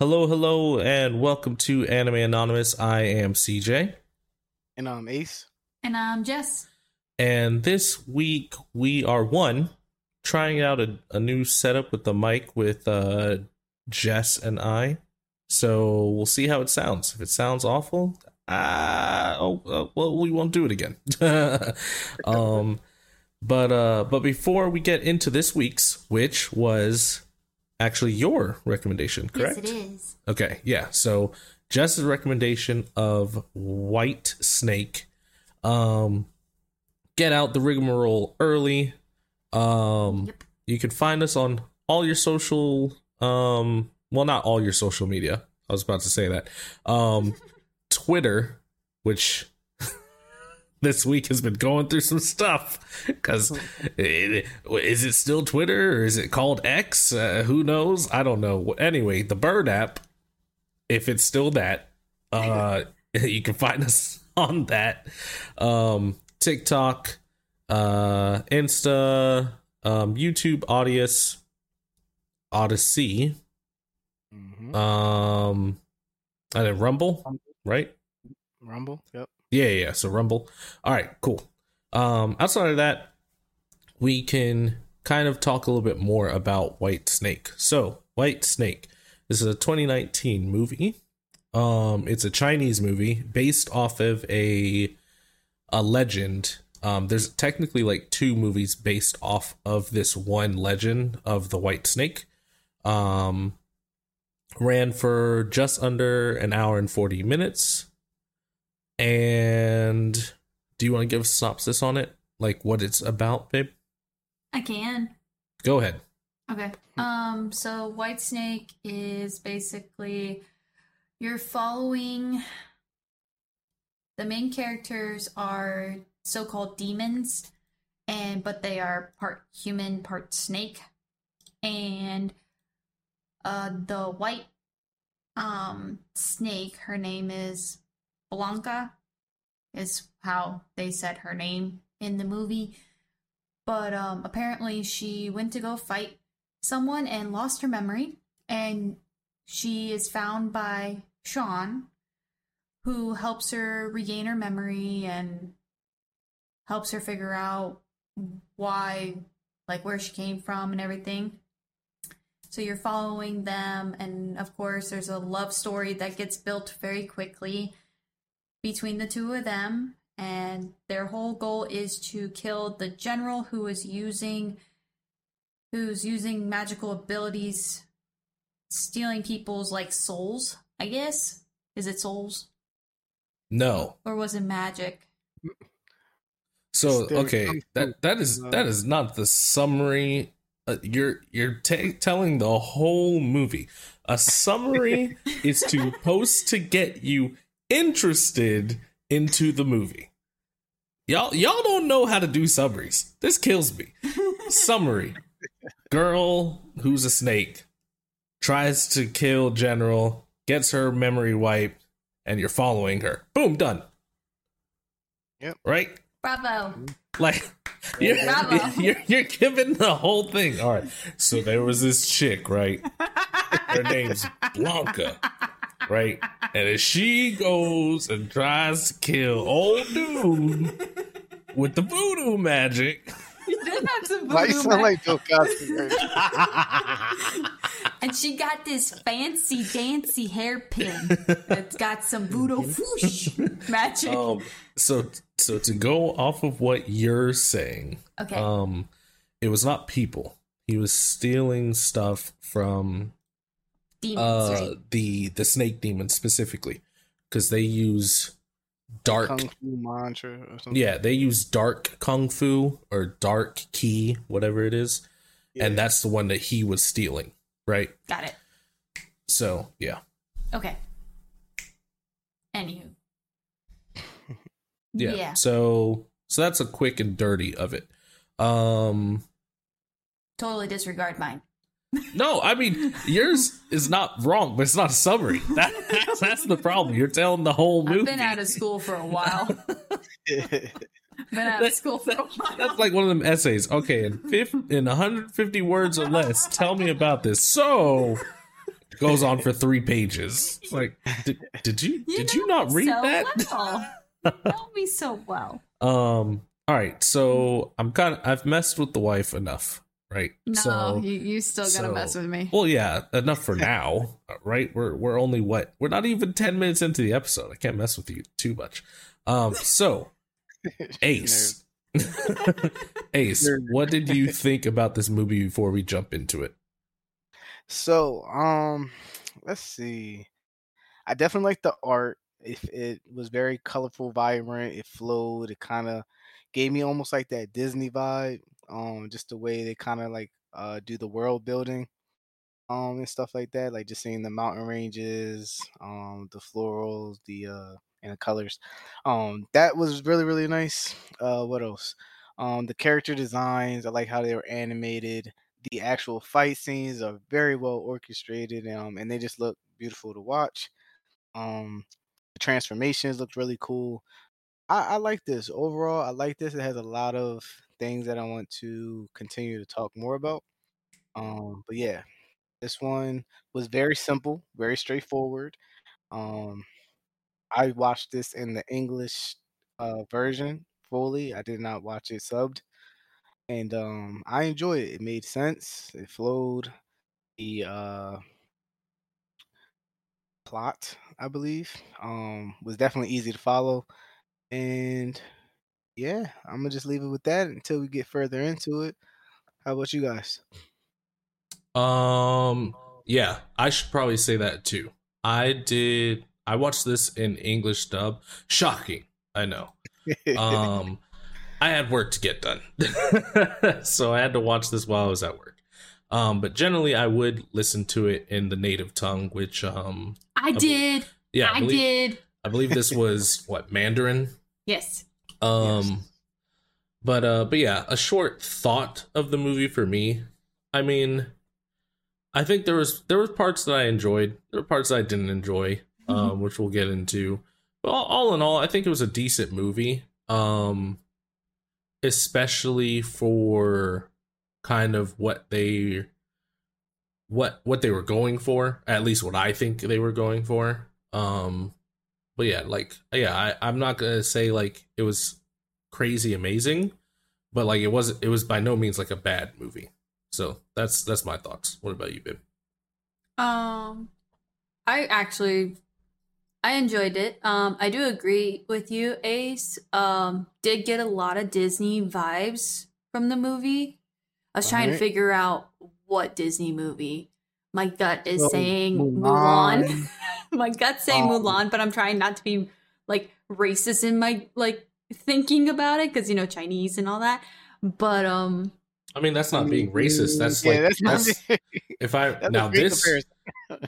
Hello, hello, and welcome to Anime Anonymous. I am CJ, And I'm Ace. And I'm Jess. and this week we are one trying out a, a new setup with the mic with uh, Jess and I. So we'll see how it sounds. If it sounds awful, ah, oh, uh, well, we won't do it again. um, but uh, but before we get into this week's, which was actually your recommendation, correct? Yes, it is. Okay, yeah. So Jess's recommendation of White Snake. Um get out the rigmarole early. Um Yep. you can find us on all your social um well not all your social media. I was about to say that. Um Twitter, which this week has been going through some stuff because is it still Twitter or is it called X? Uh, who knows? I don't know. Anyway, the Bird app, if it's still that, uh, you can find us on that. Um, TikTok, uh, Insta, um, YouTube, Audius, Odysee, hmm um, and then Rumble, right? Rumble. Yep. Yeah, yeah. So Rumble. All right, cool. Um, outside of that, we can kind of talk a little bit more about White Snake. So, White Snake. This is a 2019 movie. Um, it's a Chinese movie based off of a a legend. Um, there's technically like two movies based off of this one legend of the White Snake. Um, ran for just under an hour and 40 minutes. And do you want to give a synopsis on it? Like what it's about, babe? I can. Go ahead. Okay. Um, so White Snake is basically you're following the main characters are so-called demons and but they are part human, part snake. And uh the white um snake, her name is Blanca is how they said her name in the movie. But um apparently she went to go fight someone and lost her memory and she is found by Sean who helps her regain her memory and helps her figure out why like where she came from and everything. So you're following them and of course there's a love story that gets built very quickly between the two of them and their whole goal is to kill the general who is using who's using magical abilities stealing people's like souls i guess is it souls No. or was it magic So okay, that that is that is not the summary. Uh, you're you're ta telling the whole movie. A summary is to post to get you interested into the movie. Y'all y'all don't know how to do summaries. This kills me. Summary: Girl who's a snake tries to kill general, gets her memory wiped, and you're following her. Boom, done. Yep. Right. bravo Like you're, Bravo. you're you're giving the whole thing. All right. So there was this chick, right? Her name's Blanca, right? And if she goes and tries to kill old dude with the voodoo magic, you did have some Why you voodoo sound like Bill Cosby? and she got this fancy dancy hairpin that's got some voodoo whoosh magic um, so so to go off of what you're saying, okay um, it was not people. He was stealing stuff from demons uh right? the the snake demon specifically because they use dark Kung Fu mantra or something. yeah they use dark kung fu or dark key whatever it is Yeah. and that's the one that he was stealing right? Got it. So yeah. Okay. Anywho. Yeah, yeah. so so that's a quick and dirty of it. Um totally disregard mine no i mean yours is not wrong but it's not a summary that, that's, that's the problem you're telling the whole movie I've been out of school for a while. been out of school for a while. That's like one of them essays. Okay, in fif- in 150 words or less, tell me about this. So, goes on for three pages. It's like, did, did you did you not read so that? Well. know me so well. Um. All right. So I'm kind of I've messed with the wife enough, right? No, so, you, you still gotta so- mess with me. Well, yeah, enough for now, right? We're we're only what we're not even ten minutes into the episode. I can't mess with you too much. Um. So Ace, Ace, what did you think about this movie before we jump into it? So, um, let's see. I definitely like the art. If it was very colorful, vibrant, it flowed. It kind of gave me almost like that Disney vibe. Um, just the way they kind of like uh do the world building, um, and stuff like that. Like just seeing the mountain ranges, um, the florals, the uh, and the colors. Um, that was really really nice. Uh, what else? Um, the character designs. I like how they were animated the actual fight scenes are very well orchestrated um, and they just look beautiful to watch um the transformations looked really cool I, I like this overall i like this it has a lot of things that i want to continue to talk more about um but yeah this one was very simple very straightforward um i watched this in the english uh version fully i did not watch it subbed and um I enjoyed it. It made sense. It flowed. The uh plot, I believe, um was definitely easy to follow. And yeah, I'm gonna just leave it with that until we get further into it. How about you guys? Um, yeah, I should probably say that too. I did. I watched this in English dub. Shocking, I know. Um, I had work to get done, so I had to watch this while I was at work. Um, but generally, I would listen to it in the native tongue, which um, I did. yeah, I believe, did. I believe this was what Mandarin. Yes. Um, Yes. but uh, but yeah, a short thought of the movie for me. I mean, I think there was there was parts that I enjoyed. There were parts I didn't enjoy, um, which we'll get into. But all, all in all, I think it was a decent movie. Um, especially for kind of what they what what they were going for. At least what I think they were going for. Um, but yeah, like yeah, I, I'm not gonna say like it was crazy amazing, but like it was it was by no means like a bad movie. So that's that's my thoughts. What about you, babe? Um, I actually, I enjoyed it. Um, I do agree with you, Ace. Um, did get a lot of Disney vibes from the movie. I was trying to figure out what Disney movie. My gut is So, saying Mulan. Mulan. my gut's saying Um, Mulan, but I'm trying not to be like racist in my like thinking about it because you know Chinese and all that. But um, I mean, that's not being racist. That's yeah, like that's not that's, if I that's now this.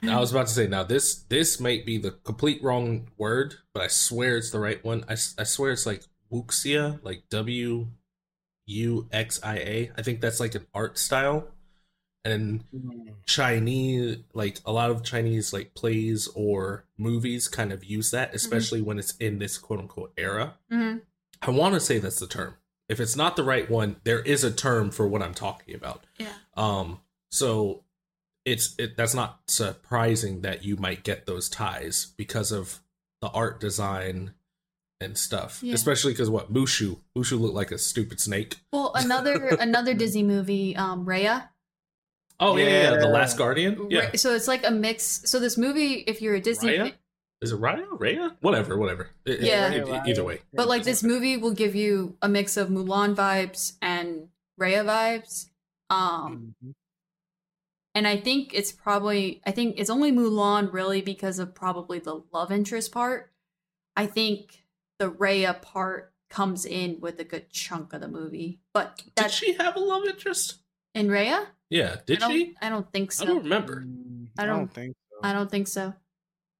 I was about to say now this this might be the complete wrong word, but I swear it's the right one. I, I swear it's like wuxia, like W U X I A. I think that's like an art style, and Chinese like a lot of Chinese like plays or movies kind of use that, especially when it's in this quote unquote era. mhm. I want to say that's the term. If it's not the right one, there is a term for what I'm talking about. yeah. Um, so it's it that's not surprising that you might get those ties because of the art design and stuff. Yeah. Especially because what Mushu Mushu looked like a stupid snake. Well, another another Disney movie, um, Raya. Oh yeah, yeah, yeah, the Last Guardian. Yeah, Ra- So it's like a mix. So this movie, if you're a Disney, Raya? fan, is it Raya? Raya? Whatever, whatever. It- it- Yeah. it- Raya, either way. but like this movie will give you a mix of Mulan vibes and Raya vibes. Um, Mhm. and I think it's probably I think it's only Mulan really because of probably the love interest part. I think the Raya part comes in with a good chunk of the movie, but Did she have a love interest? in Raya. Yeah, did I she? I don't think so. I don't remember. I I don't- don't think so. I don't think so.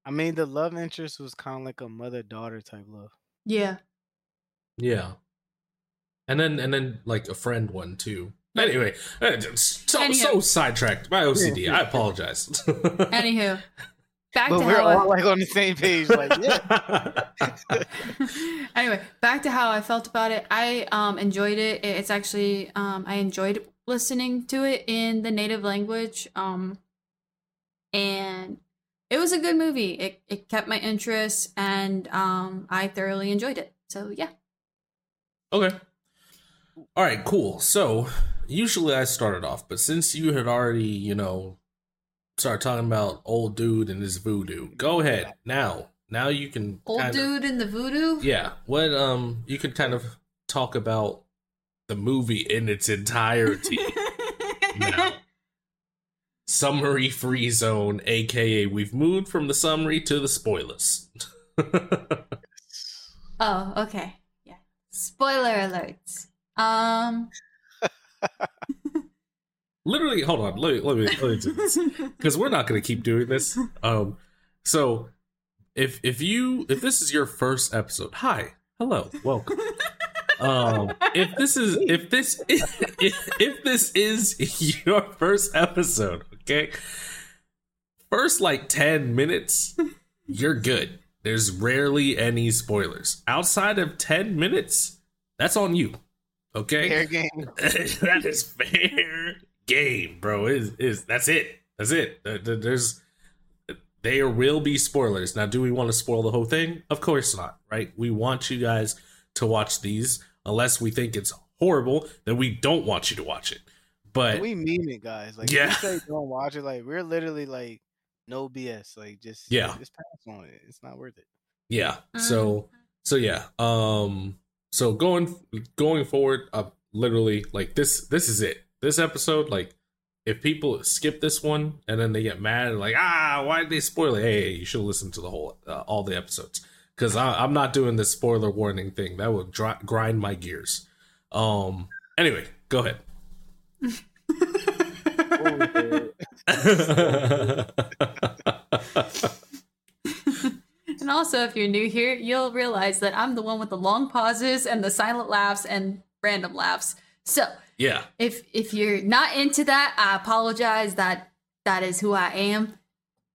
I mean, the love interest was kind of like a mother daughter type love. Yeah. Yeah. And then and then like a friend one too. Anyway, uh, so Anyhow. so sidetracked. by OCD. I apologize. Anywho, back but to we're how I- all like on the same page. Like, yeah. anyway, back to how I felt about it. I um enjoyed it. It's actually um I enjoyed listening to it in the native language. Um and it was a good movie. It it kept my interest, and um, I thoroughly enjoyed it. So yeah. Okay. All right, cool. So usually I started off, but since you had already, you know, started talking about old dude and his voodoo, go ahead now. Now you can Old kind of- dude in the voodoo. yeah. What um you can kind of talk about the movie in its entirety. now. Summary free zone, aka we've moved from the summary to the spoilers. Oh, okay. Yeah. Spoiler alerts. Um. Literally, hold on. Let me let me, let me do this. because we're not going to keep doing this. Um, so if if you if this is your first episode, hi, hello, welcome. Um, if this is if this if, if this is your first episode, okay, first like ten minutes, you're good. There's rarely any spoilers. Outside of ten minutes, that's on you. Okay, Fair game. that is fair game, bro. Is is that's it? That's it. There- there- There's there will be spoilers. Now, do we want to spoil the whole thing? Of course not, right? We want you guys to watch these unless we think it's horrible, then we don't want you to watch it. But we mean it, guys. Like, Yeah. yeah. we say don't watch it. Like, we're literally like no BS. Like, just Yeah. just pass on it. It's not worth it. yeah, so so yeah. Um so going going forward, uh literally like this this is it. This episode like if people skip this one and then they get mad and like ah why did they spoil it hey, you should listen to the whole uh, all the episodes because i'm not doing this spoiler warning thing that will dri- grind my gears um anyway go ahead And also, if you're new here, you'll realize that I'm the one with the long pauses and the silent laughs and random laughs. So, yeah if if you're not into that, I apologize. That that is who I am.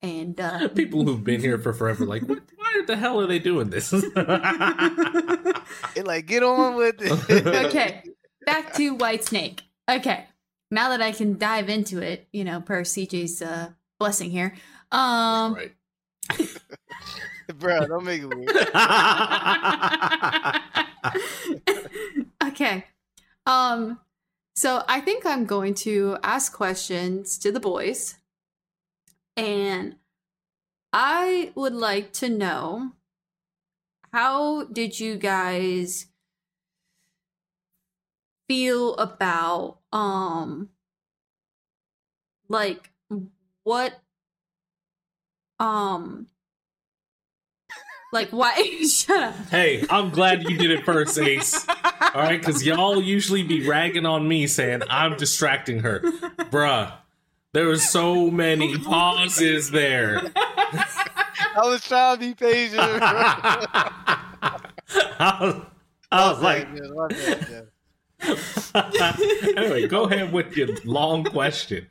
And uh, people who've been here for forever like what, why the hell are they doing this It like get on with it. okay, back to White Snake. Okay, now that I can dive into it, you know, per CJ's uh, blessing here. Um, right Bro, don't make it weird. okay. Um so I think I'm going to ask questions to the boys. And I would like to know how did you guys feel about um like what um like why shut up. Hey i'm glad you did it first ace. All right because y'all usually be ragging on me saying i'm distracting her. Bruh there were so many pauses there. I was trying to be patient. I was, I was like Yeah, my bad, yeah. anyway go ahead with your long question.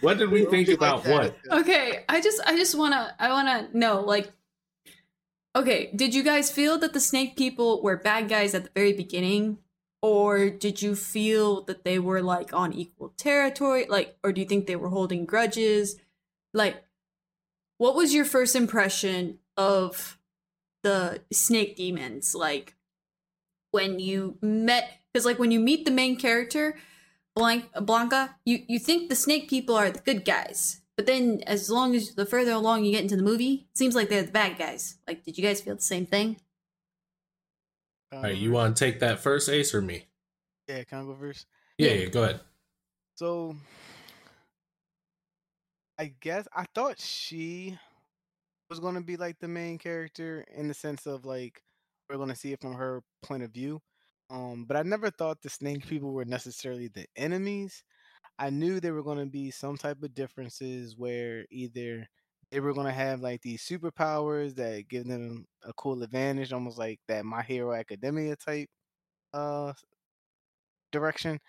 What did we think about what? Okay i just i just want to i want to know like okay did you guys feel that the snake people were bad guys at the very beginning or did you feel that they were like on equal territory like or do you think they were holding grudges like what was your first impression of the snake demons like when you met because like when you meet the main character Blanc- Blanca, you you think the snake people are the good guys, but then as long as the further along you get into the movie, it seems like they're the bad guys. Like, did you guys feel the same thing? All right you want to take that first ace or me Yeah, can I go first? yeah, Yeah. go ahead So I guess I thought she was gonna be like the main character in the sense of like we're gonna see it from her point of view. Um, but I never thought the snake people were necessarily the enemies. I knew there were gonna be some type of differences where either they were gonna have like these superpowers that give them a cool advantage, almost like that My Hero Academia type uh direction,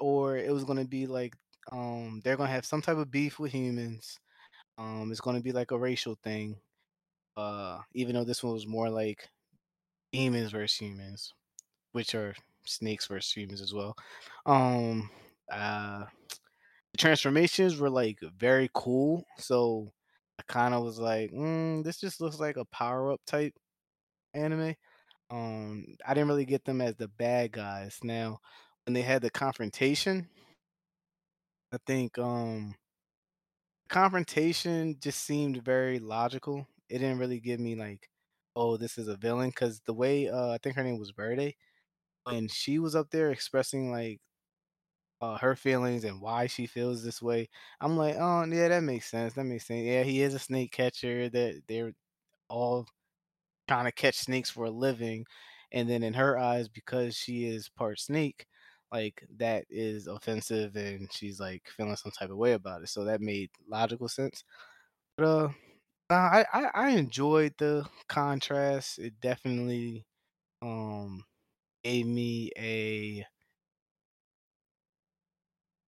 or it was gonna be like um they're gonna have some type of beef with humans. Um, it's gonna be like a racial thing. Uh, even though this one was more like demons versus humans, which are snakes versus humans as well. Um, uh, the transformations were like very cool. So I kind of was like, mm, this just looks like a power up type anime. Um, I didn't really get them as the bad guys. Now, when they had the confrontation, I think um confrontation just seemed very logical. It didn't really give me like, oh, this is a villain because the way uh, I think her name was Verde, and she was up there expressing like uh, her feelings and why she feels this way. I'm like, oh yeah, that makes sense. That makes sense. Yeah, he is a snake catcher. That they're all trying to catch snakes for a living, and then in her eyes, because she is part snake, like that is offensive, and she's like feeling some type of way about it. So that made logical sense. But uh, I I, I enjoyed the contrast. It definitely um gave me a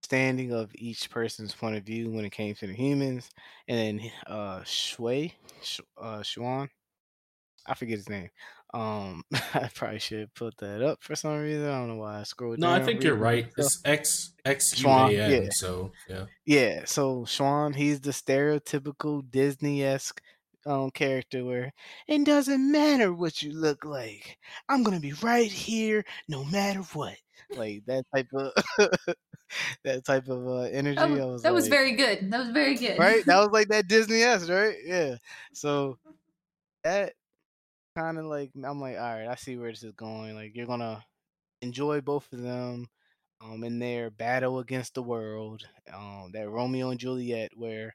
understanding of each person's point of view when it came to the humans. And then uh Shui, Sh- uh Shuan, I forget his name. Um, I probably should put that up for some reason. I don't know why I scrolled. No, I think you're right. stuff. It's X X U Swan, A N. yeah. So yeah. Yeah, so Swan, he's the stereotypical Disney esque um character where it doesn't matter what you look like. I'm gonna be right here no matter what. Like that type of that type of uh, energy. That, I was, was that was very good. That was very good. right? That was like that Disney esque, right? Yeah. So that kind of like I'm like, all right, I see where this is going. Like you're gonna enjoy both of them um in their battle against the world. Um that Romeo and Juliet where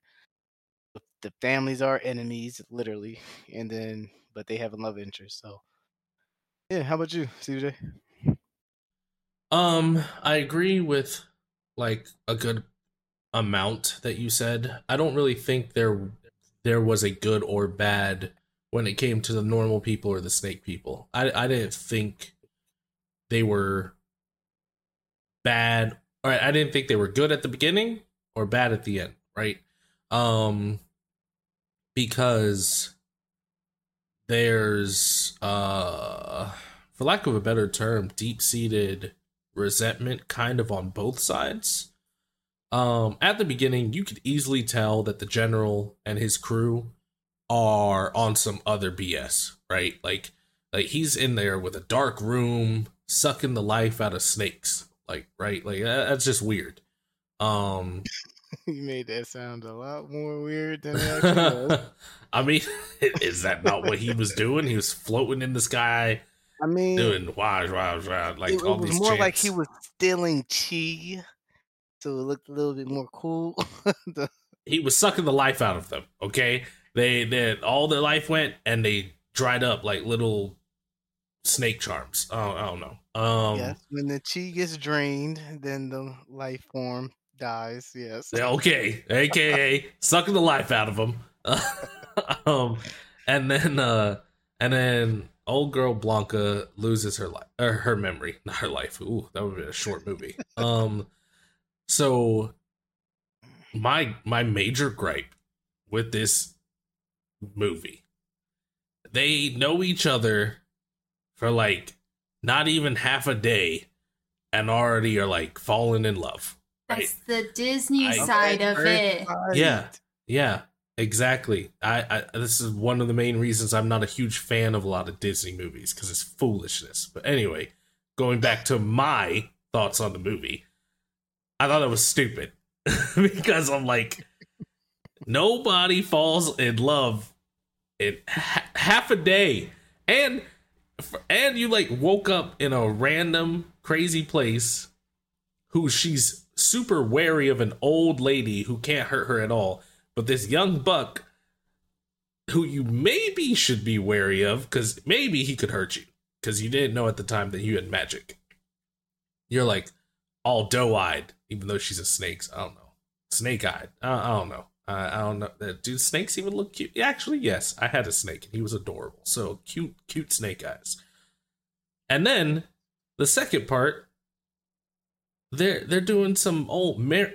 the- families are enemies, literally, and then but they have a love interest. So yeah, how about you, CJ? Um, I agree with like a good amount that you said. I don't really think there there was a good or bad when it came to the normal people or the snake people. I I didn't think they were bad or I didn't think they were good at the beginning or bad at the end, right? Um because there's uh for lack of a better term, deep-seated resentment kind of on both sides. Um, at the beginning, you could easily tell that the general and his crew are on some other BS, right? Like, like he's in there with a dark room, sucking the life out of snakes, like, right? Like that's just weird. Um, you made that sound a lot more weird than it actually was. I mean, is that not what he was doing? He was floating in the sky, I mean, doing wow, wow, wow, like it, all it was these more like he was stealing chi, so it looked a little bit more cool. The- he was sucking the life out of them. Okay, they then all their life went and they dried up like little snake charms. Oh, I don't know. Um, yes, when the chi gets drained, then the life form dies. Yes. okay, aka sucking the life out of them. um, and then uh, and then old girl Blanca loses her life or her memory, not her life. Ooh, that would be a short movie. Um, so my my major gripe with this movie they know each other for like not even half a day and already are like falling in love right That's the Disney I- side of it. Yeah. yeah exactly I, I this is one of the main reasons i'm not a huge fan of a lot of disney movies because it's foolishness but anyway going back to my thoughts on the movie i thought it was stupid because i'm like nobody falls in love in ha- half a day and and you like woke up in a random crazy place who she's super wary of an old lady who can't hurt her at all. But this young buck who you maybe should be wary of because maybe he could hurt you because you didn't know at the time that you had magic. You're like all doe-eyed even though she's a snake. I don't know. Snake-eyed. I, I don't know. I, I don't know. Uh, do snakes even look cute? Actually yes. I had a snake and he was adorable. So cute cute snake eyes. And then the second part they're they're doing some old Mar-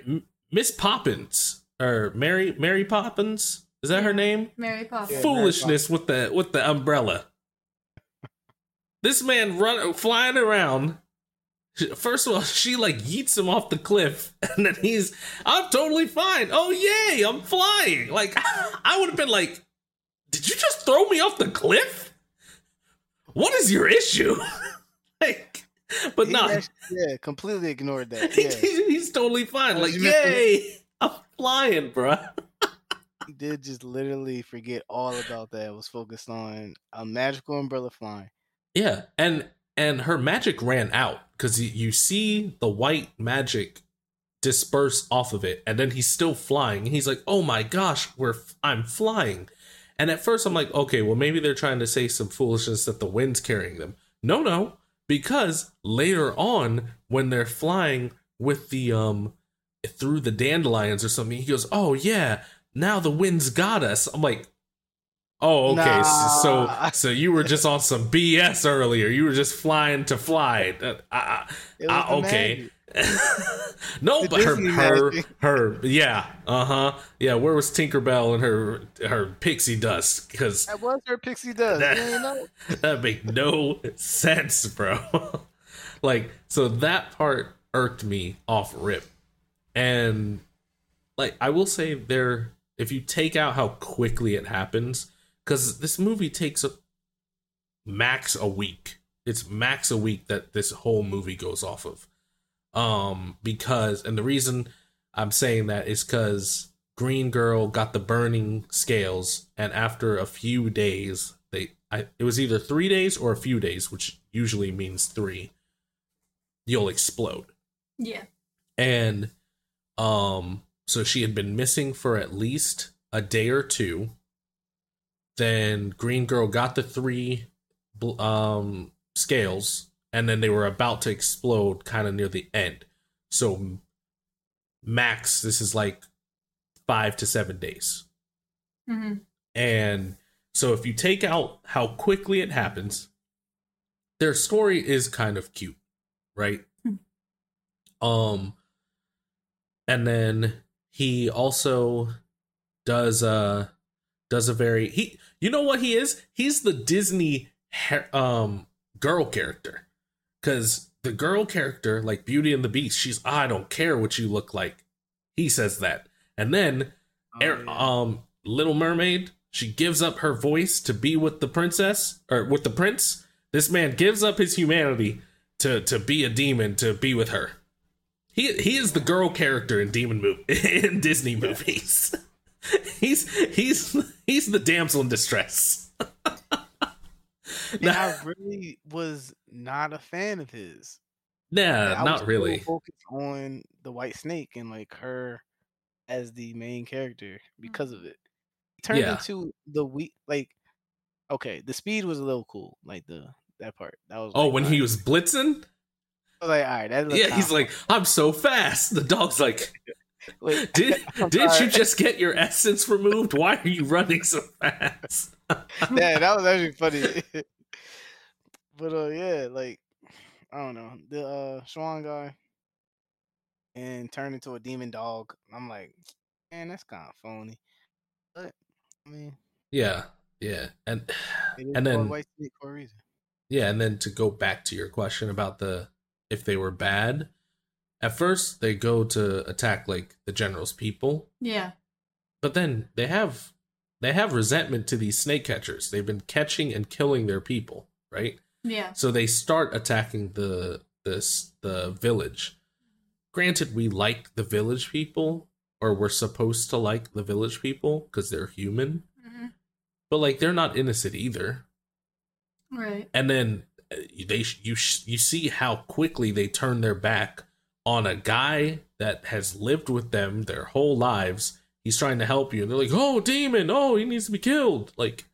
miss poppins or mary mary poppins is that her name Mary Poppins. Yeah. foolishness with the with the umbrella. this man run flying around, First of all, she like yeets him off the cliff, and then he's, I'm totally fine. Oh, yay, I'm flying. Like, I would have been like, Did you just throw me off the cliff? What is your issue? like, but no, yeah, completely ignored that. Yeah, he's totally fine. Oh, Like, you missed him. yay, I'm flying, bro. he did just literally forget all about that. Was focused on a magical umbrella flying. Yeah, and and her magic ran out because you, you see the white magic disperse off of it, and then he's still flying. He's like, "Oh my gosh, we're f- I'm flying." And at first, I'm like, "Okay, well maybe they're trying to say some foolishness that the wind's carrying them." No, no, because later on when they're flying with the um through the dandelions or something, he goes, "Oh yeah, now the wind's got us." I'm like. Oh, okay. s- So, Nah. so you were just on some BS earlier. You were just flying to fly. Uh, uh, the okay. magic. no, The but her, her, her, yeah, uh huh, yeah. Where was Tinkerbell and her, her pixie dust? Because That was her pixie dust. That- You know? that make no sense, bro. like, so that part irked me off rip, and like I will say, there, if you take out how quickly it happens, because this movie takes a max a week. It's max a week that this whole movie goes off of. Um, because and the reason I'm saying that is because Green Girl got the burning scales, and after a few days, they I, it was either three days or a few days, which usually means three. You'll explode, Yeah. and um, so she had been missing for at least a day or two. Then Green Girl got the three um scales, and then they were about to explode, kind of near the end. So max, this is like five to seven days. hmm And so if you take out how quickly it happens, their story is kind of cute, right? um and then he also does uh does a very he you know what he is? He's the Disney um girl character. Cuz the girl character like Beauty and the Beast, she's I don't care what you look like. He says that. And then Oh, yeah. um Little Mermaid, she gives up her voice to be with the princess or with the prince. This man gives up his humanity to to be a demon to be with her. He he is the girl character in demon move in Disney movies. he's he's he's the damsel in distress. And I really was not a fan of his. Nah, Like, not really. Focused on the White Snake and like her as the main character mm. because of it. It turned Yeah. into the we like. Okay, the speed was a little cool, like the that part. That was. Oh, like, when he was blitzing? I was like, all right, that Yeah, he's like, I'm so fast. The dog's like. Wait, Did did you just get your essence removed? Why are you running so fast? yeah, that was actually funny. But uh, yeah, like I don't know the uh Swan guy and turned into a demon dog. I'm like, man, that's kind of phony. But I mean, Yeah, yeah, and And then- for a reason. yeah, and then to go back to your question about the if they were bad, at first they go to attack like the general's people, Yeah. but then they have they have resentment to these snake catchers. They've been catching and killing their people, right? Yeah. So they start attacking the this the village. Granted, we like the village people, or we're supposed to like the village people because they're human, Mhm. but like they're not innocent either. Right. And then uh, they you you see how quickly they turn their back on a guy that has lived with them their whole lives. He's trying to help you, and they're like, "Oh, demon! Oh, he needs to be killed!" Like,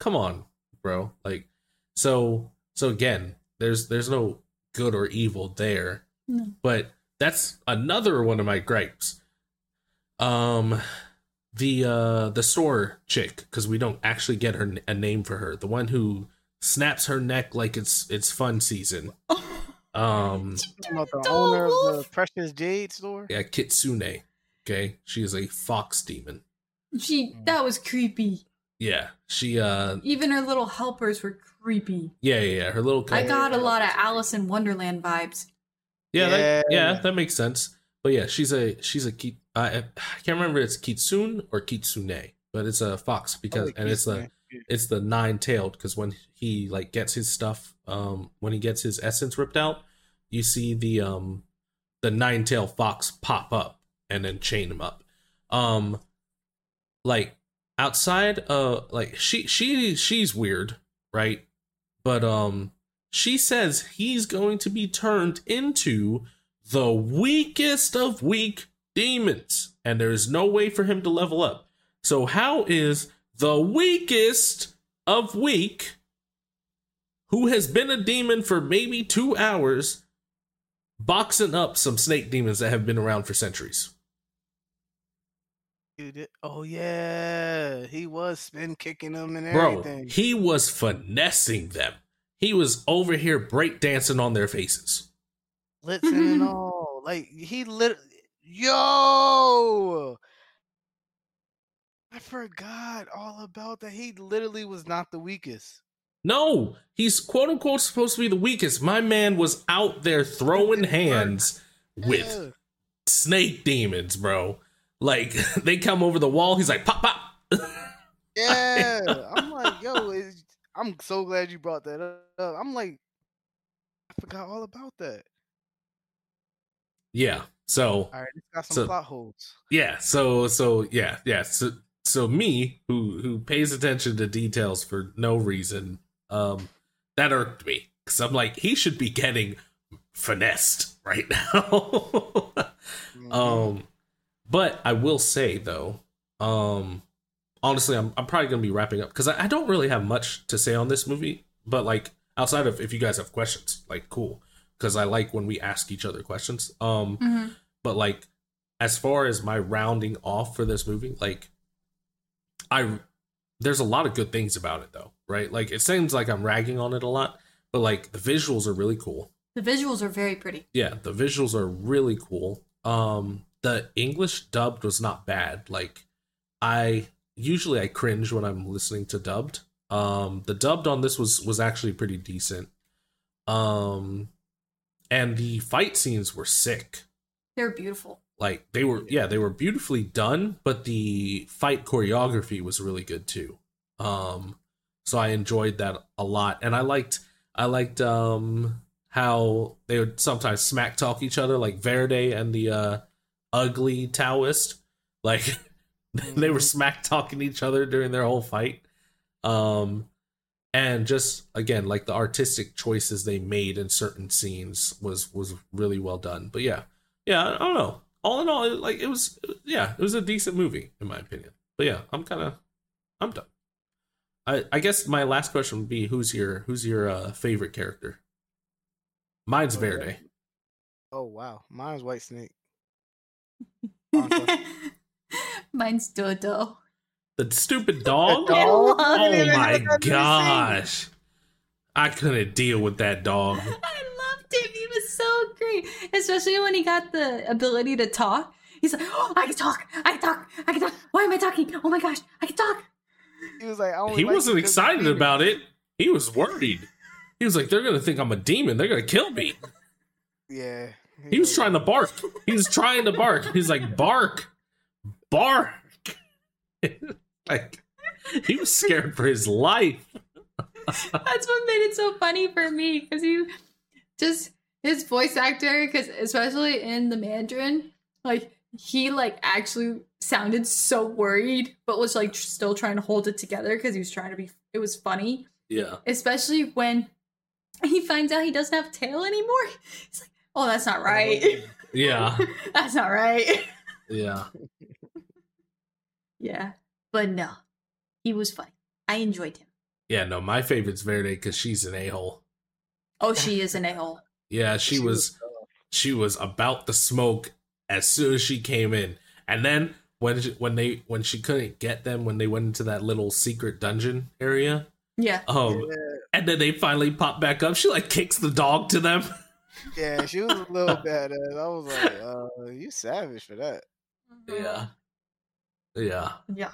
come on, bro. Like, so so again, there's there's no good or evil there, No. but that's another one of my gripes. Um, the uh the store chick because we don't actually get her a name for her. The one who snaps her neck like it's it's fun season. Um, about the owner of the? Precious Jade store. yeah, Kitsune. Okay, she is a fox demon. She that was creepy. Yeah, she uh Even her little helpers were creepy. yeah, yeah, yeah. Her little I got a lot of Alice in Wonderland vibes. Yeah, That, Yeah. yeah, that makes sense. But yeah, she's a she's a ki- I, I can't remember if it's kitsune or kitsune, but it's a fox because and it's the it's the nine tailed because when he like gets his stuff um when he gets his essence ripped out, you see the um the nine tailed fox pop up and then chain him up. Um like outside uh like she she she's weird, right? But um she says he's going to be turned into the weakest of weak demons and there's no way for him to level up. So how is the weakest of weak who has been a demon for maybe 2 hours boxing up some snake demons that have been around for centuries? Dude, oh yeah, he was spin kicking them and Bro, everything. he was finessing them. He was over here breakdancing on their faces. Blitzing and all. Like he lit Yo I forgot all about that. He literally was not the weakest. No, he's quote unquote supposed to be the weakest. My man was out there throwing hands with snake demons, bro. Like they come over the wall, he's like pop pop. Yeah. I'm like, yo, I'm so glad you brought that up. I'm like, I forgot all about that. yeah. So All right, it's got some So- plot holes. yeah, so so yeah, yeah. So so me who who pays attention to details for no reason, um, that irked me. Cause I'm like, he should be getting finessed right now. Mhm. Um, but I will say though, um, honestly, I'm I'm probably gonna be wrapping up because I, I don't really have much to say on this movie. But like outside of if you guys have questions, like cool, because I like when we ask each other questions. Um, Mhm. but like as far as my rounding off for this movie, like I there's a lot of good things about it though, right? Like it seems like I'm ragging on it a lot, but like the visuals are really cool The visuals are very pretty. yeah the visuals are really cool um the english dubbed was not bad. Like i usually i cringe when i'm listening to dubbed. Um the dubbed on this was was actually pretty decent. Um and the fight scenes were sick. They're beautiful. like they were yeah they were beautifully done but the fight choreography was really good too. Um so i enjoyed that a lot. And i liked i liked um how they would sometimes smack talk each other like verde and the uh ugly taoist. Like they were Mhm. smack talking each other during their whole fight. Um and just again like the artistic choices they made in certain scenes was was really well done. But yeah. Yeah i don't know. All in all like it was yeah it was a decent movie in my opinion. But yeah i'm kind of i'm done. I i guess my last question would be who's your who's your uh favorite character? Mine's Okay. verde. Oh wow, mine's White Snake. Mine's Dodo. the stupid dog I Dog? love oh him. my I've never seen it. gosh i couldn't deal with that dog I loved him. He was so great, especially when he got the ability to talk. He's like, "Oh, I can talk. I can talk. I can talk. Why am I talking? Oh my gosh, I can talk." He was like, I he like wasn't excited about it he was worried he was like they're gonna think i'm a demon they're gonna kill me Yeah. He was trying to bark. He was trying to bark. He's like, bark, bark. like, he was scared for his life. That's what made it so funny for me because he just his voice actor, because especially in the Mandarin, like he like actually sounded so worried, but was like still trying to hold it together because he was trying to be. It was funny, Yeah. especially when he finds out he doesn't have tail anymore. He's like, "Oh, that's not right. Yeah. that's not right." Yeah. yeah, but no, he was funny. I enjoyed him. Yeah. No, my favorite's Verde because she's an a hole. Oh, she is an a hole. Yeah. She, was, she was about the smoke as soon as she came in. And then when, she, when they, when she couldn't get them, when they went into that little secret dungeon area, Yeah. um, Yeah, and then they finally pop back up, she like kicks the dog to them. yeah, she was a little badass. I was like, uh, you savage for that. Yeah. Yeah. Yeah.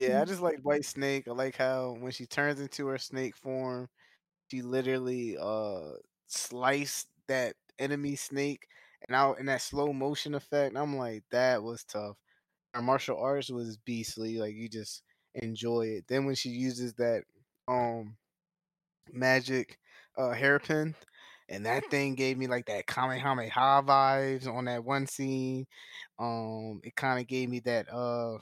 Yeah, I just like White Snake. I like how when she turns into her snake form, she literally uh sliced that enemy snake and out in that slow motion effect. I'm like, that was tough. Her martial arts was beastly. Like you just enjoy it. Then when she uses that um magic uh hairpin and that thing gave me like that Kamehameha vibes on that one scene. Um, it kind of gave me that uh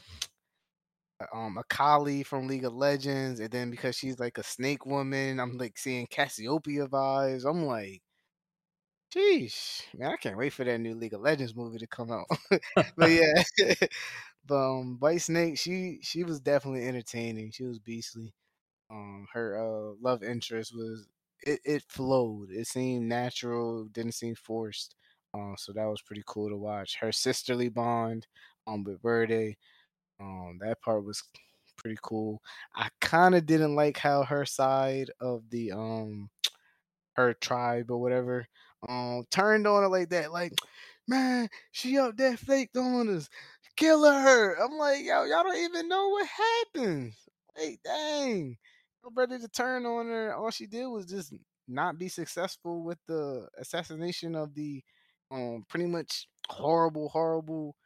um Akali from League of Legends, and then because she's like a snake woman, I'm like seeing Cassiopeia vibes. I'm like, Sheesh, man, I can't wait for that new League of Legends movie to come out. but yeah, but um, White Snake, she she was definitely entertaining. She was beastly. Um, her uh love interest was it, it flowed. It seemed natural. Didn't seem forced. Um, so that was pretty cool to watch. Her sisterly bond um with Verde, um, that part was pretty cool. I kind of didn't like how her side of the um her tribe or whatever um turned on her like that. Like, man, she up there faked on us. Kill her. I'm like, yo, y'all don't even know what happened. Like, dang. Ready to turn on her. All she did was just not be successful with the assassination of the um pretty much horrible, horrible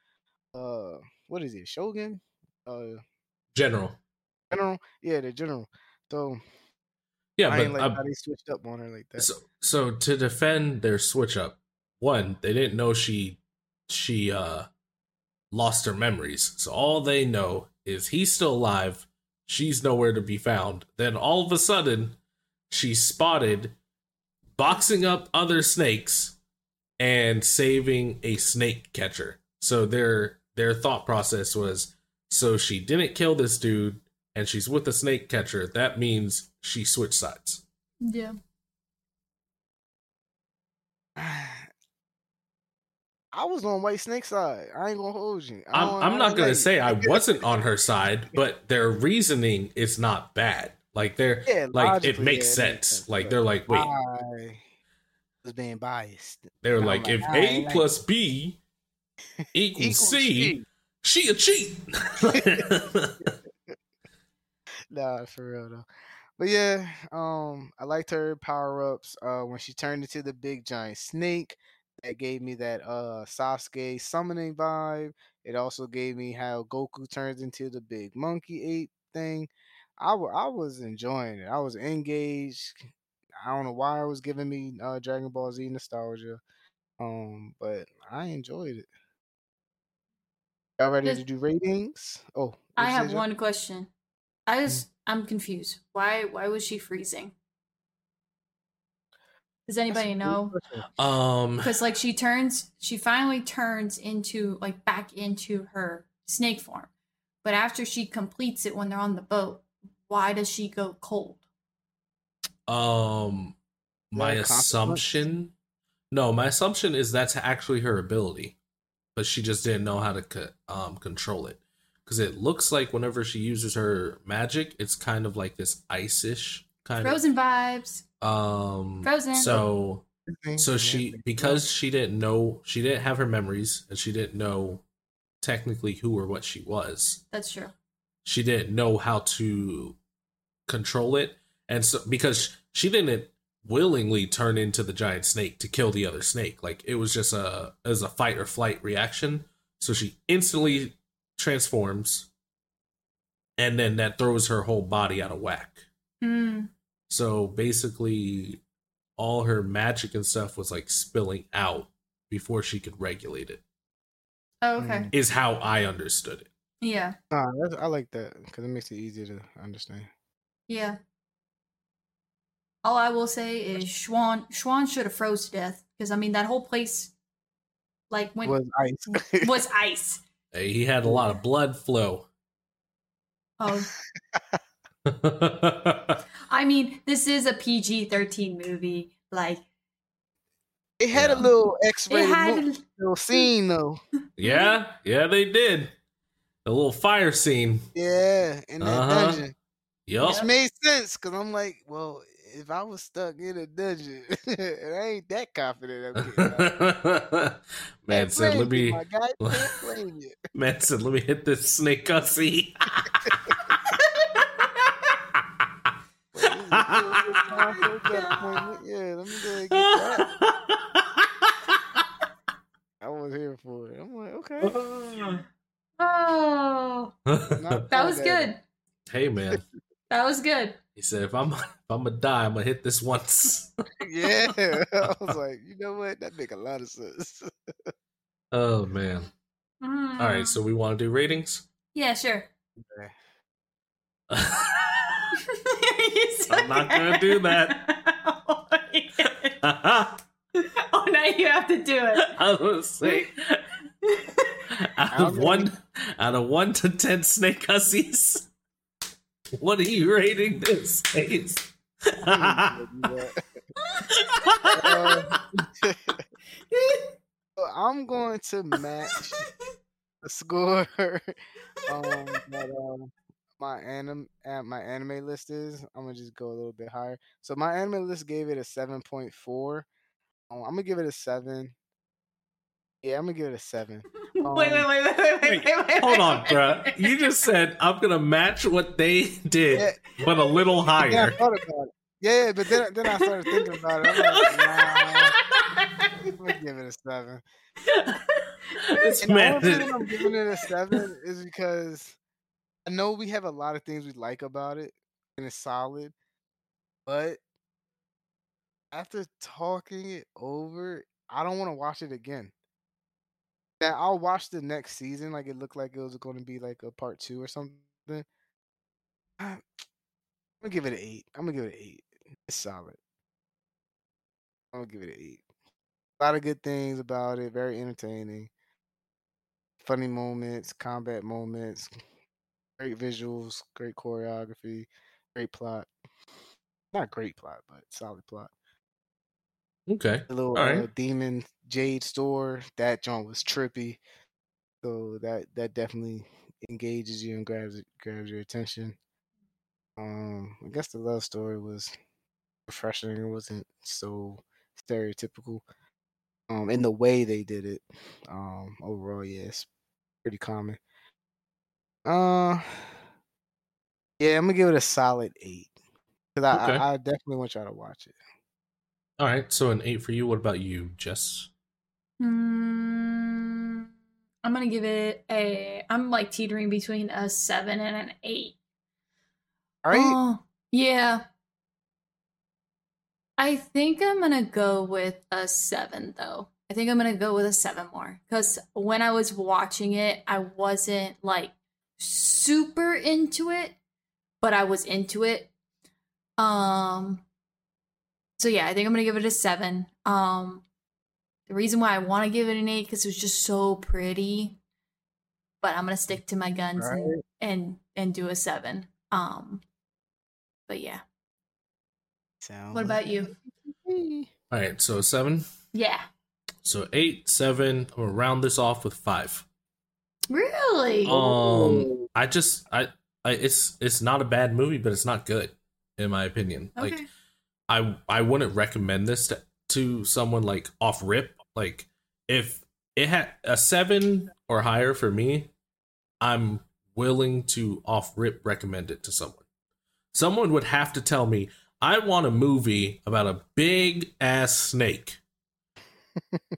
uh what is it, Shogun? Uh General. General? Yeah, the general. So Yeah, I but like uh, how they switched up on her like that. so so to defend their switch up, one, they didn't know she she uh lost her memories. So all they know is he's still alive, she's nowhere to be found. Then all of a sudden, she's spotted boxing up other snakes and saving a snake catcher. So their their thought process was so she didn't kill this dude and she's with the snake catcher. That means she switched sides. Yeah. I was on White Snake side. I ain't gonna hold you. I'm, I'm not gonna like- say I wasn't on her side, but their reasoning is not bad. Like they're Yeah, like it makes yeah, it sense. Like they're like, wait, I was being biased. they're like, like, if A ain't like- plus B equals C. she a cheat. Nah, for real though. But yeah, um, I liked her power ups. Uh, when she turned into the big giant snake, that gave me that uh Sasuke summoning vibe. It also gave me how Goku turns into the big monkey ape thing. I I was enjoying it. I was engaged. I don't know why it was giving me uh Dragon Ball Z nostalgia. Um, but I enjoyed it. Y'all ready Does- to do ratings? Oh, I what'd you say, have one question. I just I'm confused. Why why was she freezing? Does anybody know? um, Because like she turns, she finally turns into like back into her snake form. But after she completes it when they're on the boat, why does she go cold? um, my Is that a consequence? assumption. No, my assumption is that's actually her ability, but she just didn't know how to co- um control it. Because it looks like whenever she uses her magic, it's kind of like this ice-ish kind of Frozen vibes. Of. Um, Frozen. So so she because she didn't know she didn't have her memories and she didn't know technically who or what she was That's true. she didn't know how to control it and so because she didn't willingly turn into the giant snake to kill the other snake like it was just a as a fight or flight reaction so she instantly transforms and then that throws her whole body out of whack Hmm. So basically, all her magic and stuff was like spilling out before she could regulate it, Oh, okay. Mm. is how I understood it. Yeah. Nah, that's, I like that because it makes it easier to understand. Yeah. All I will say is Xuan Xuan should have froze to death because I mean that whole place, like when was ice. was ice. Hey, He had a lot of blood flow. Oh, I mean this is a PG thirteen movie. Like it had Yeah. a little it X-rated had. look, little scene though. yeah, yeah, they did. A little fire scene. Yeah, in that Uh-huh. dungeon, Yup. which made sense because I'm like, well, if I was stuck in a dungeon, and I ain't that confident. I'm getting out. Man Can't said, "Let me." guy. Can't blame you. Man said, "Let me hit this snake cussy." I told you that appointment. Yeah, let me go ahead and get that. I was here for it. I'm like, okay. Oh, Not that was bad. good. hey man, That was good. he said if I'm if I'm gonna die, I'm gonna hit this once. Yeah. I was like, you know what? That make a lot of sense. oh man. All right, so we want to do ratings. Mm. yeah, sure. I'm not gonna do that. oh, now you have to do it. I was gonna say out of one out of one to ten snake hussies. What are you rating this face? Uh, I'm going to match the score um, that um, my anim uh, MyAnimeList is. I'm gonna just go a little bit higher. So MyAnimeList gave it a seven point four. Um, I'm gonna give it a seven. Yeah, I'm gonna give it a seven. wait, wait, wait, wait, wait, wait, wait, wait. Hold on, wait, bruh. wait. You just said I'm gonna match what they did, Yeah, but a little then I higher. thought about it. Yeah, but then then I started thinking about it. I'm like, nah, I'm gonna give it a seven. This And the only reason I'm giving it a seven is because I know we have a lot of things we like about it, and it's solid. But after talking it over, I don't want to watch it again. Now I'll watch the next season, like it looked like it was going to be like a part two or something. I'm gonna give it an eight. I'm gonna give it an eight. It's solid. I'm gonna give it an eight. A lot of good things about it. Very entertaining funny moments, combat moments, great visuals, great choreography, great plot. Not great plot, but solid plot. Okay. The little right. uh, demon jade store, that joint was trippy. So that that definitely engages you and grabs grabs your attention. Um, I guess the love story was refreshing. It wasn't so stereotypical. Um, in the way they did it. Um, overall, yeah, it's pretty common. Uh, yeah, I'm gonna give it a solid eight because I, Okay. I, I definitely want y'all to watch it. All right. So an eight for you. What about you, Jess? Hmm, I'm gonna give it a. I'm like teetering between a seven and an eight. All right, Oh, yeah. I think I'm gonna go with a seven though. I think I'm gonna go with a seven more because when I was watching it, I wasn't like super into it, but I was into it. Um. So yeah, I think I'm gonna give it a seven. Um, the reason why I want to give it an eight because it was just so pretty, but I'm gonna stick to my guns and, Right. and and do a seven. Um, but yeah. Sounds What about you? All right. So seven. Yeah. So eight, seven. We'll round this off with five. Really? Um, I just I, I it's it's not a bad movie, but it's not good in my opinion. Like. I I wouldn't recommend this to, to someone like off rip. Like if it had a seven or higher for me, I'm willing to off rip recommend it to someone. Someone would have to tell me I want a movie about a big ass snake.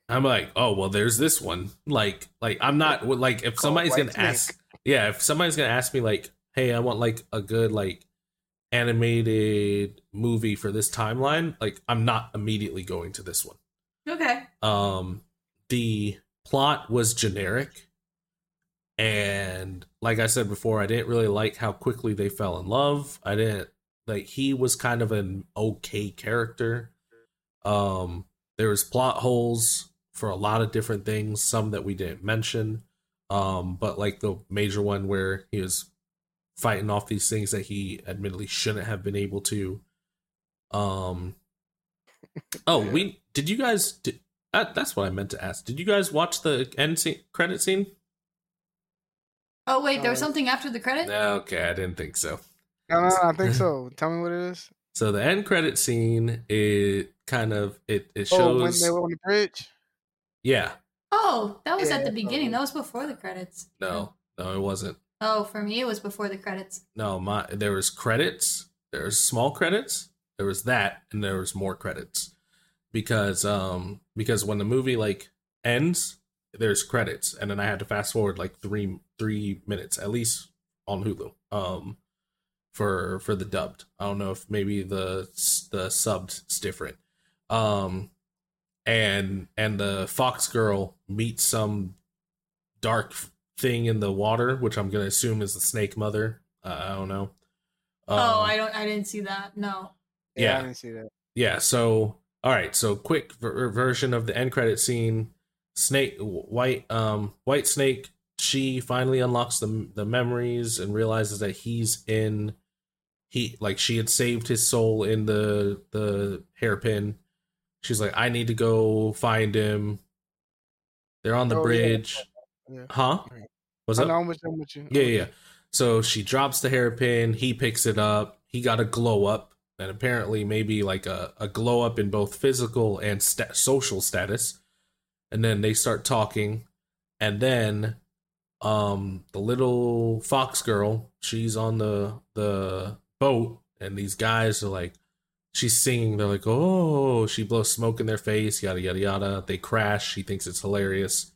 I'm like, oh well, there's this one. Like, like I'm not like if somebody's gonna ask, yeah, if somebody's gonna ask me like, hey, I want like a good like animated movie for this timeline, like I'm not immediately going to this one. Okay. Um the plot was generic and like I said before, I didn't really like how quickly they fell in love. I didn't like he was kind of an okay character. Um there was plot holes for a lot of different things, some that we didn't mention. Um but like the major one where he was fighting off these things that he admittedly shouldn't have been able to. Um. Oh, Yeah. we did. You guys did. That, that's what I meant to ask. Did you guys watch the end scene, credit scene? Oh wait, there was Uh, something after the credit. Okay, I didn't think so. No, no, I think so. Tell me what it is. So the end credit scene, it kind of it it shows Oh, when they were on the bridge. yeah, Oh, that was Yeah, at the beginning. all. That was before the credits. no, no, it wasn't. Oh, for me, it was before the credits. No, my there was credits. There's small credits, There was that, and there was more credits because um because when the movie like ends, there's credits, and then I had to fast forward like three three minutes at least on Hulu. Um, for for the dubbed. I don't know if maybe the the subbed different. Um, and and the fox girl meets some dark thing in the water, which I'm gonna assume is the snake mother. Uh, I don't know. Um, oh, I don't. I didn't see that. No. Yeah, yeah, I didn't see that. Yeah. So, all right. So, quick ver- version of the end credit scene. Snake, white, um, white snake. She finally unlocks the the memories and realizes that he's in. He like she had saved his soul in the the hairpin. She's like, I need to go find him. They're on the oh, bridge. Yeah. Yeah. Huh? What's up? I'm with, I'm with you. Yeah, yeah. So she drops the hairpin. He picks it up. He got a glow up, and apparently maybe like a, a glow up in both physical and st- social status. And then they start talking, and then um the little fox girl, she's on the the boat, and these guys are like, she's singing. They're like, oh, she blows smoke in their face, yada yada yada. They crash. She thinks it's hilarious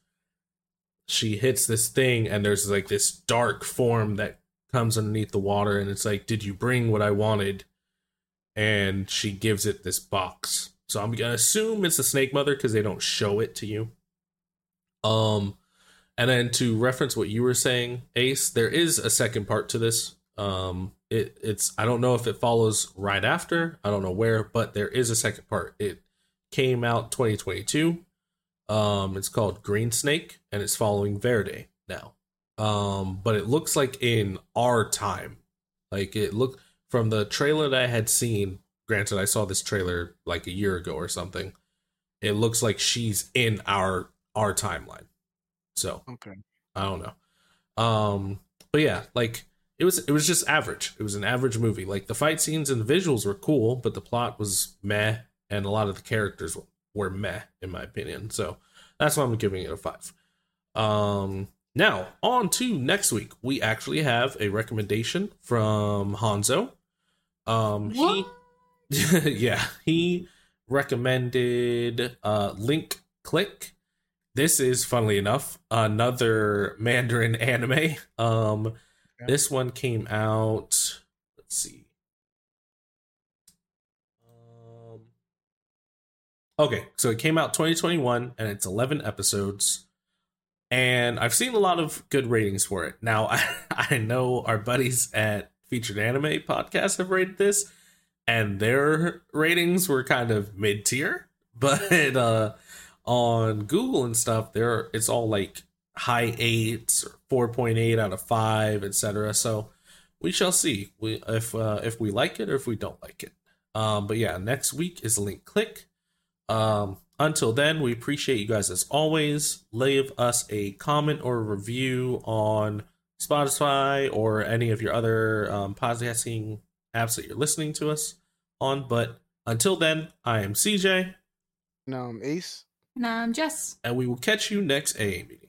she hits this thing and there's like this dark form that comes underneath the water and it's like did you bring what i wanted and she gives it this box so i'm gonna assume it's a snake mother because they don't show it to you um and then to reference what you were saying ace there is a second part to this um it it's i don't know if it follows right after i don't know where but there is a second part it came out 2022 um, it's called Green Snake, and it's following Verde now. Um, but it looks like in our time. Like it looked from the trailer that I had seen. Granted, I saw this trailer like a year ago or something. It looks like she's in our our timeline. So okay, I don't know. Um, but yeah, like it was it was just average. It was an average movie. Like the fight scenes and the visuals were cool, but the plot was meh, and a lot of the characters were meh in my opinion. So that's why I'm giving it a five. Um, now on to next week. We actually have a recommendation from Hanzo. Um, what? he, yeah, he recommended uh, Link Click. This is, funnily enough, another Mandarin anime. Um, this one came out. Let's see. Okay, so it came out 2021 and it's 11 episodes. And I've seen a lot of good ratings for it. Now, I, I know our buddies at Featured Anime Podcast have rated this, and their ratings were kind of mid tier. But uh, on Google and stuff, there it's all like high eights or 4.8 out of 5, etc. So we shall see we, if uh, if we like it or if we don't like it. Um, but yeah, next week is Link Click. Um, until then, we appreciate you guys as always. Leave us a comment or a review on Spotify or any of your other um, podcasting apps that you're listening to us on. But until then, I am CJ. no I'm Ace. And I'm Jess. And we will catch you next AA meeting.